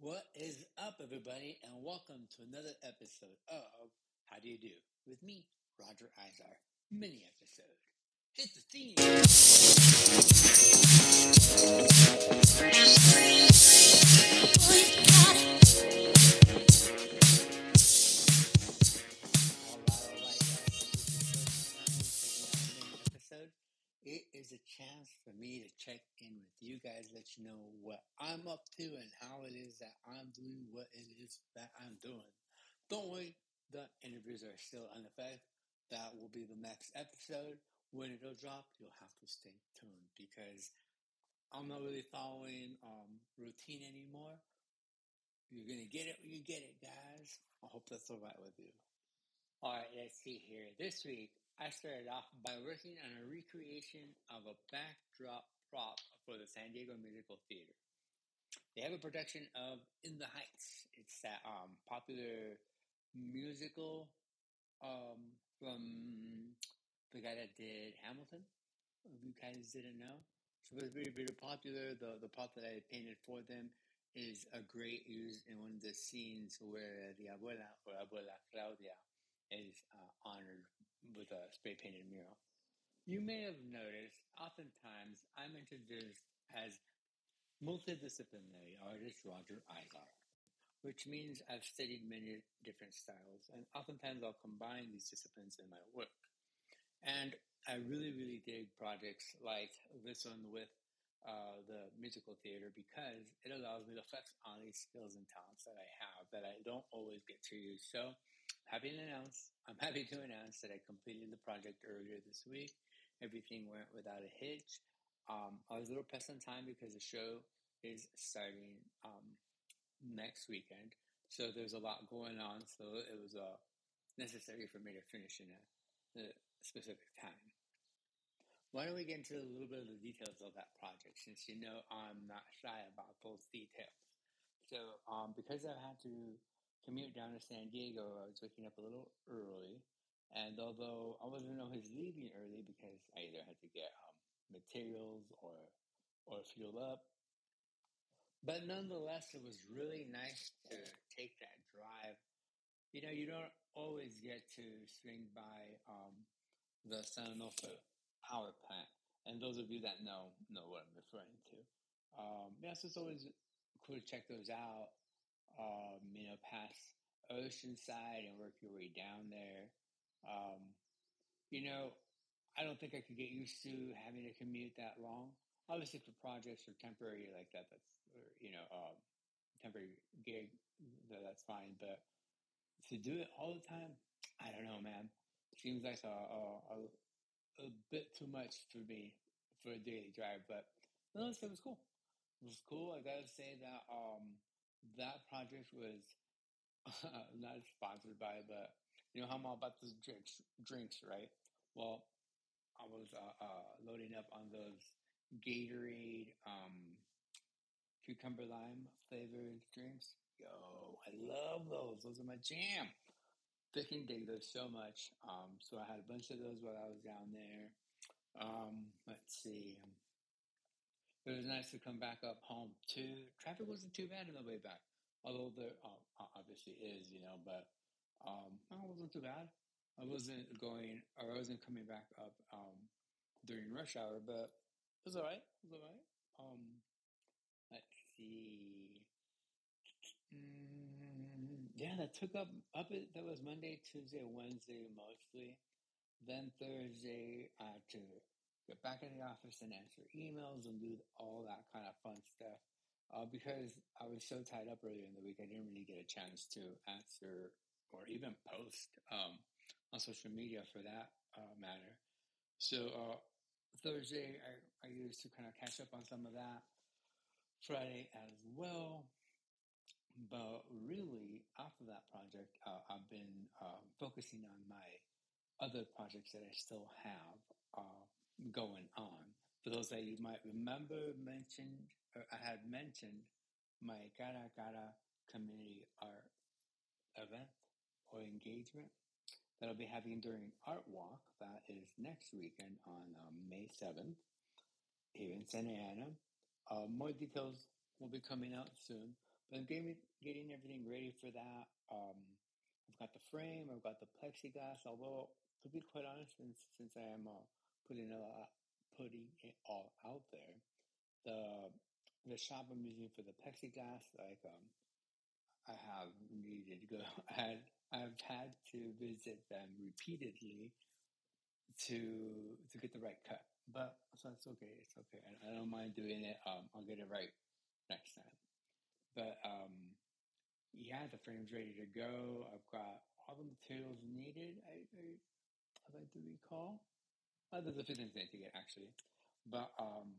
What is up, everybody, and welcome to another episode of How Do You Do with me, Roger Izar. Mini episode. Hit the theme. Is mini episode. It is a chance for me to check guys, let you know what I'm up to and how it is that I'm doing what it is that I'm doing. Don't worry, the interviews are still in effect. That will be the next episode. When it'll drop, you'll have to stay tuned because I'm not really following um, routine anymore. You're gonna get it when you get it, guys. I hope that's all right with you. All right, let's see here. This week, I started off by working on a recreation of a backdrop prop for the San Diego Musical Theater. They have a production of In the Heights. It's that um, popular musical um, from the guy that did Hamilton. If you guys didn't know, so it was very, very popular. The the prop that I painted for them is a great use in one of the scenes where the abuela or abuela Claudia is uh, honored with a spray painted mural. You may have noticed, oftentimes I'm introduced as multidisciplinary artist Roger Izar, which means I've studied many different styles, and oftentimes I'll combine these disciplines in my work. And I really, really dig projects like this one with uh, the musical theater because it allows me to flex on these skills and talents that I have that I don't always get to use. So, happy to announce, I'm happy to announce that I completed the project earlier this week. Everything went without a hitch. Um, I was a little pressed on time because the show is starting um, next weekend, so there's a lot going on. So it was uh, necessary for me to finish in a, a specific time. Why don't we get into a little bit of the details of that project, since you know I'm not shy about those details. So, um, because I had to commute down to San Diego, I was waking up a little early, and although I wasn't know always leaving early because I either had to get um, materials or or fuel up, but nonetheless, it was really nice to take that drive. You know, you don't always get to swing by um, the San Onofre power plant, and those of you that know know what I'm referring to. Um, it's always cool to check those out. Um, you know, past Oceanside and work your way down there. Um, you know, I don't think I could get used to having to commute that long. Obviously, for projects or temporary like that, that's or, you know, um, temporary gig, that's fine. But to do it all the time, I don't know, man. Seems like a a, a, bit too much for me for a daily drive. But nonetheless, it was cool. It was cool. I gotta say that um, that project was not sponsored by, but you know how I'm all about those drinks, drinks, right? Well, I was uh, uh, loading up on those Gatorade um, cucumber lime flavored drinks. Yo, I love those. Those are my jam. Freaking dig those so much. Um, so I had a bunch of those while I was down there. Um, let's see. It was nice to come back up home too. Traffic wasn't too bad on the way back, although there uh, obviously is, you know. But um, it wasn't too bad. I wasn't going, or I wasn't coming back up um, during rush hour, but it was alright. It was alright. Um, let's see. Mm, yeah, that took up up. It that was Monday, Tuesday, Wednesday mostly. Then Thursday, I had to get back in the office and answer emails and do all that kind of fun stuff. Uh, because I was so tied up earlier in the week, I didn't really get a chance to answer or even post um, on social media for that uh, matter. So uh, Thursday, I, I used to kind of catch up on some of that. Friday as well. But really, after that project, uh, I've been uh, focusing on my other projects that I still have uh, going on. For those that you might remember, mentioned I had mentioned my Cara Cara community art event or engagement that I'll be having during Art Walk. That is next weekend on um, May seventh here in Santa Ana. Uh, more details will be coming out soon. But I'm getting, getting everything ready for that. Um, I've got the frame, I've got the plexiglass. Although, to be quite honest, since since I am uh, putting a lot, putting it all out there, the the shop I'm using for the plexiglass, like um, I have needed to go. I had I've had to visit them repeatedly to to get the right cut. But so it's okay. It's okay. I, I don't mind doing it. Um, I'll get it right next time. But um, yeah, the frame's ready to go. I've got all the materials needed. I, I I'd like to recall. A few things I need to get actually, but um,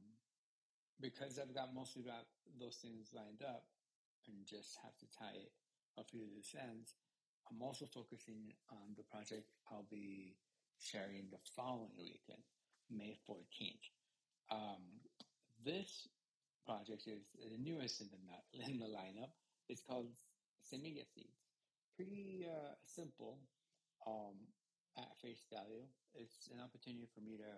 because I've got mostly that, those things lined up, and just have to tie it a few loose ends. I'm also focusing on the project I'll be sharing the following weekend, May 14th. Um, this project is the newest in the, in the lineup. It's called Semilla Seeds. Pretty uh, simple um, at face value. It's an opportunity for me to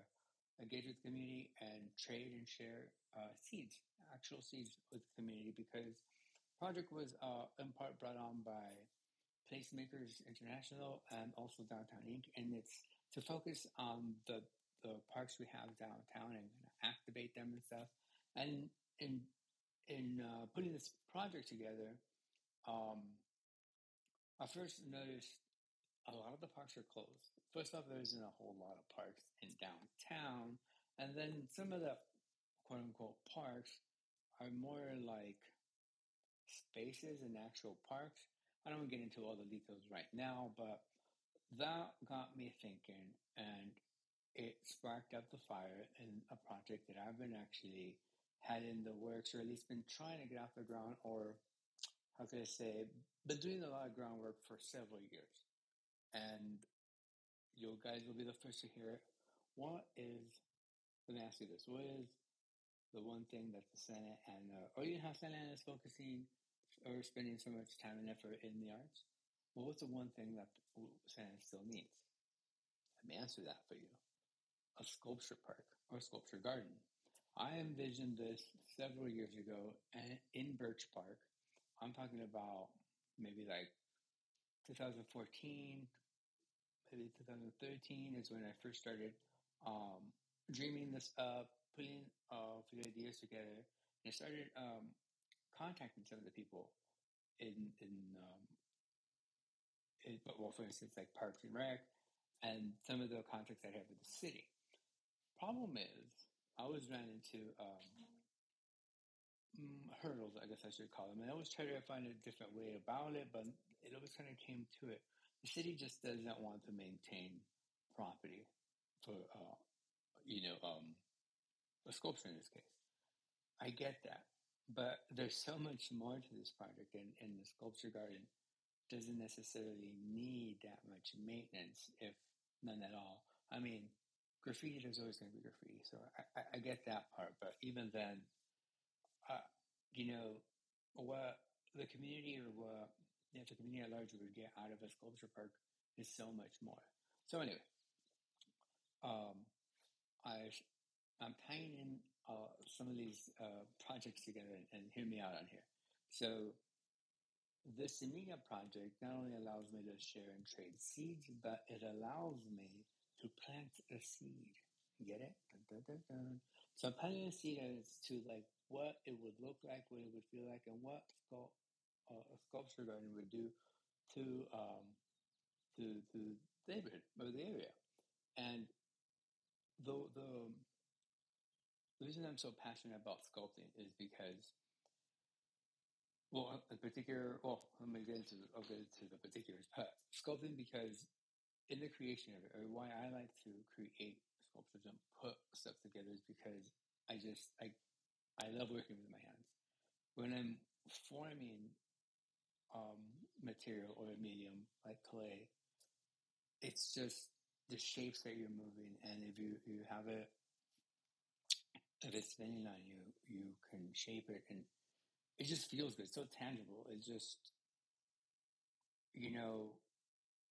engage with the community and trade and share uh, seeds, actual seeds with the community because project was uh, in part brought on by Placemakers International and also Downtown Inc. And it's to focus on the the parks we have downtown and activate them and stuff. And in in uh, putting this project together, um, I first noticed a lot of the parks are closed. First off, there isn't a whole lot of parks in downtown, and then some of the quote unquote parks are more like spaces and actual parks. I don't get into all the details right now, but that got me thinking and it sparked up the fire in a project that I've been actually had in the works or at least been trying to get off the ground or how could I say been doing a lot of groundwork for several years. And you guys will be the first to hear it. What is let me ask you this, what is the one thing that the Santa Ana and or even how Santa Ana is focusing or spending so much time and effort in the arts? Well, what's the one thing that Santa Ana still needs? Let me answer that for you. A sculpture park or sculpture garden. I envisioned this several years ago in Birch Park. I'm talking about maybe like 2014, maybe 2013 is when I first started um, dreaming this up, putting uh, few ideas together, and I started um, contacting some of the people in in, um, in well, for instance, like Parks and Rec, and some of the contacts I have with the city. Problem is, I always ran into um, mm, hurdles, I guess I should call them, and I always tried to find a different way about it, but it always kind of came to it. The city just doesn't want to maintain property for, uh, you know, um, a sculpture in this case. I get that. But there's so much more to this project, and, and the sculpture garden doesn't necessarily need that much maintenance, if none at all. I mean, graffiti, there's always going to be graffiti, so I, I, I get that part. But even then, uh, you know, what the community or what the community at large would get out of a sculpture park is so much more. So anyway, um, I I'm tying in uh, some of these uh, projects together and, hear me out on here. So the Semilla project not only allows me to share and trade seeds, but it allows me to plant a seed. Get it? Dun, dun, dun. So I'm planting a seed as to like what it would look like, what it would feel like, and what uh, a sculpture garden would do to um, to to the the area. And the the the reason I'm so passionate about sculpting is because, well, in particular, well, let me get into I'll get into the particulars, but sculpting because in the creation of it, or why I like to create sculptures and put stuff together is because I just I I love working with my hands. When I'm forming um, material or a medium like clay, it's just the shapes that you're moving, and if you you have it if it's spinning on you, you can shape it and it just feels good. It's so tangible. It's just, you know,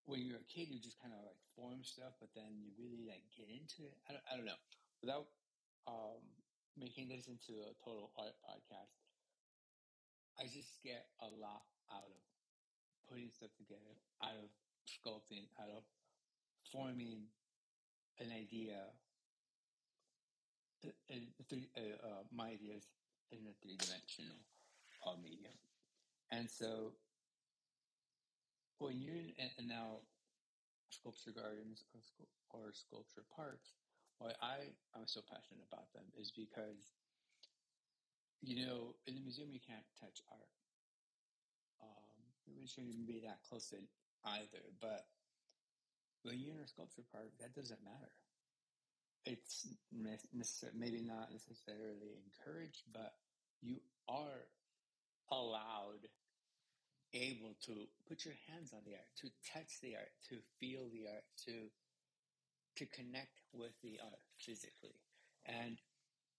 when you're a kid, you just kind of like form stuff, but then you really like get into it. I don't, I don't know. Without um, making this into a total art podcast, I just get a lot out of putting stuff together, out of sculpting, out of forming an idea, three, uh, uh, my ideas in a three dimensional medium. And so when you're in, and now sculpture gardens or, or sculpture parks, why I I'm so passionate about them is because you know in the museum you can't touch art. Um, we shouldn't even be that close to it either. But when you're in a sculpture park, that doesn't matter. It's maybe not necessarily encouraged, but you are allowed, able to put your hands on the art, to touch the art, to feel the art, to to connect with the art physically, and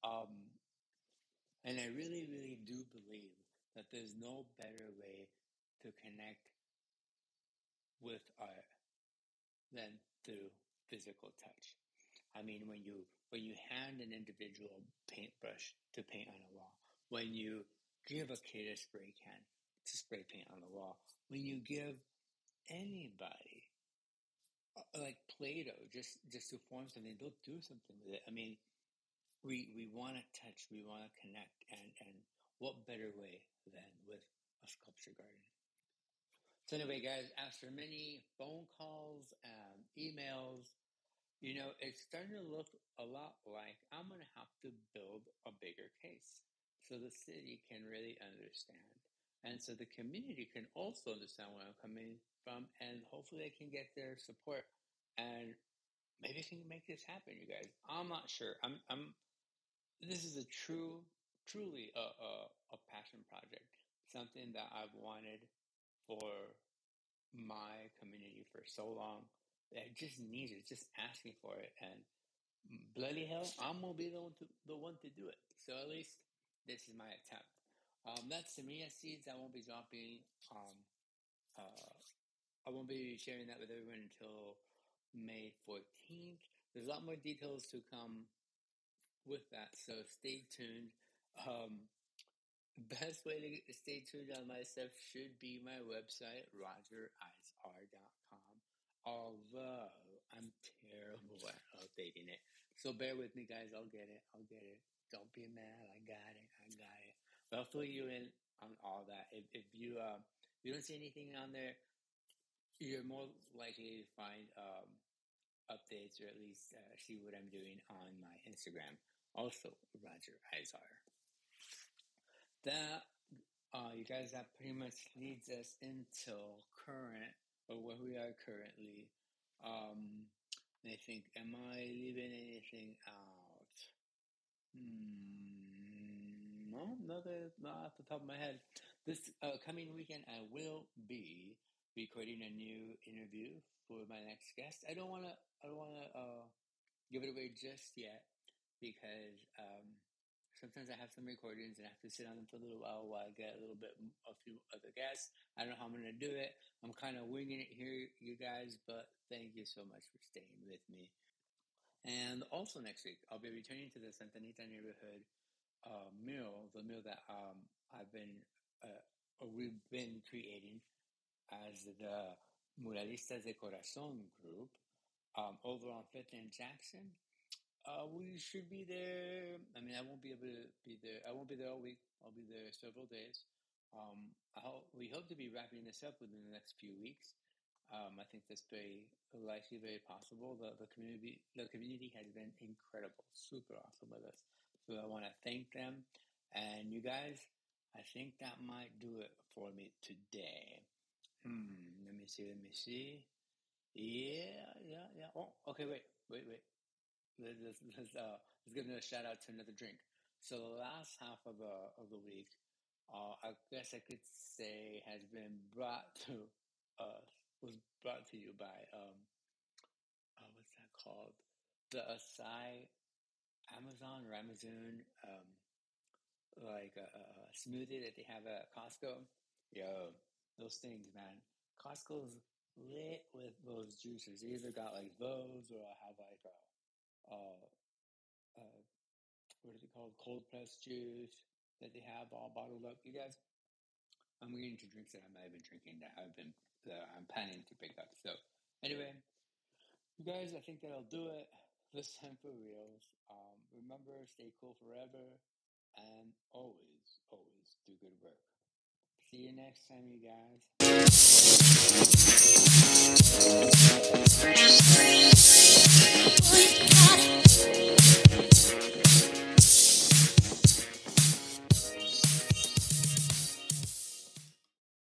um, and I really, really do believe that there's no better way to connect with art than through physical touch. I mean, when you when you hand an individual paintbrush to paint on a wall, when you give a kid a spray can to spray paint on the wall, when you give anybody uh, like Play-Doh just just to form something, they'll do something with it. I mean, we we want to touch, we want to connect, and and what better way than with a sculpture garden? So anyway, guys, after many phone calls and emails, you know, it's starting to look a lot like I'm going to have to build a bigger case so the city can really understand. And so the community can also understand where I'm coming from, and hopefully they can get their support. And maybe I can make this happen, you guys. I'm not sure. I'm, I'm. This is a true, truly a, a, a passion project. Something that I've wanted for my community for so long. I just need it, just asking for it, and bloody hell, I'm gonna be the one to the one to do it. So at least this is my attempt. Um, that's Semilla seeds. I won't be dropping. Um, uh, I won't be sharing that with everyone until May 14th. There's a lot more details to come with that, so stay tuned. Um, best way to stay tuned on my stuff should be my website, rogerizar.com. Although I'm terrible at updating it. So bear with me, guys. I'll get it. I'll get it. Don't be mad. I got it. I got it. But I'll fill you in on all that. If, if you uh, you don't see anything on there, you're more likely to find um, updates or at least uh, see what I'm doing on my Instagram. Also, Roger Izar. That uh, you guys, that pretty much leads us into current or where we are currently. Um, I think, am I leaving anything out? Hmm, no, not, not off the top of my head. This uh, coming weekend, I will be recording a new interview for my next guest. I don't want to. I don't want to uh, give it away just yet because um, sometimes I have some recordings and I have to sit on them for a little while while I get a little bit a few other guests. I don't know how I'm going to do it. I'm kind of winging it here, you guys, but thank you so much for staying with me. And also next week, I'll be returning to the Santa Anita neighborhood uh, the mural that um, I've been, uh, we've been creating as the Muralistas de Corazon group um, over on Fifth and Jackson. Uh, we should be there. I mean, I won't be able to be there. I won't be there all week. I'll be there several days. Um, hope, we hope to be wrapping this up within the next few weeks. Um, I think that's very likely, very possible. The, the community, the community has been incredible, super awesome with us. So I want to thank them, and you guys. I think that might do it for me today. Hmm. Let me see. Let me see. Yeah. Yeah. Yeah. Oh. Okay. Wait. Wait. Wait. Let's, let's, uh, let's give a shout out to another drink. So the last half of the of the week, uh, I guess I could say has been brought to uh, was brought to you by um, uh, what's that called? The Acai Amazon or Amazon um, like a, a, smoothie that they have at Costco. Yo, those things, man. Costco's lit with those juices. either got like those or I have like a, a, a what is it called? Cold pressed juice that they have all bottled up. You guys, I'm getting to drinks that I'm not even drinking that I've been that I'm planning to pick up. So anyway, you guys, I think that'll do it this time for reals. Um, remember, stay cool forever, and always, always do good work. See you next time, you guys. Boy, you got it.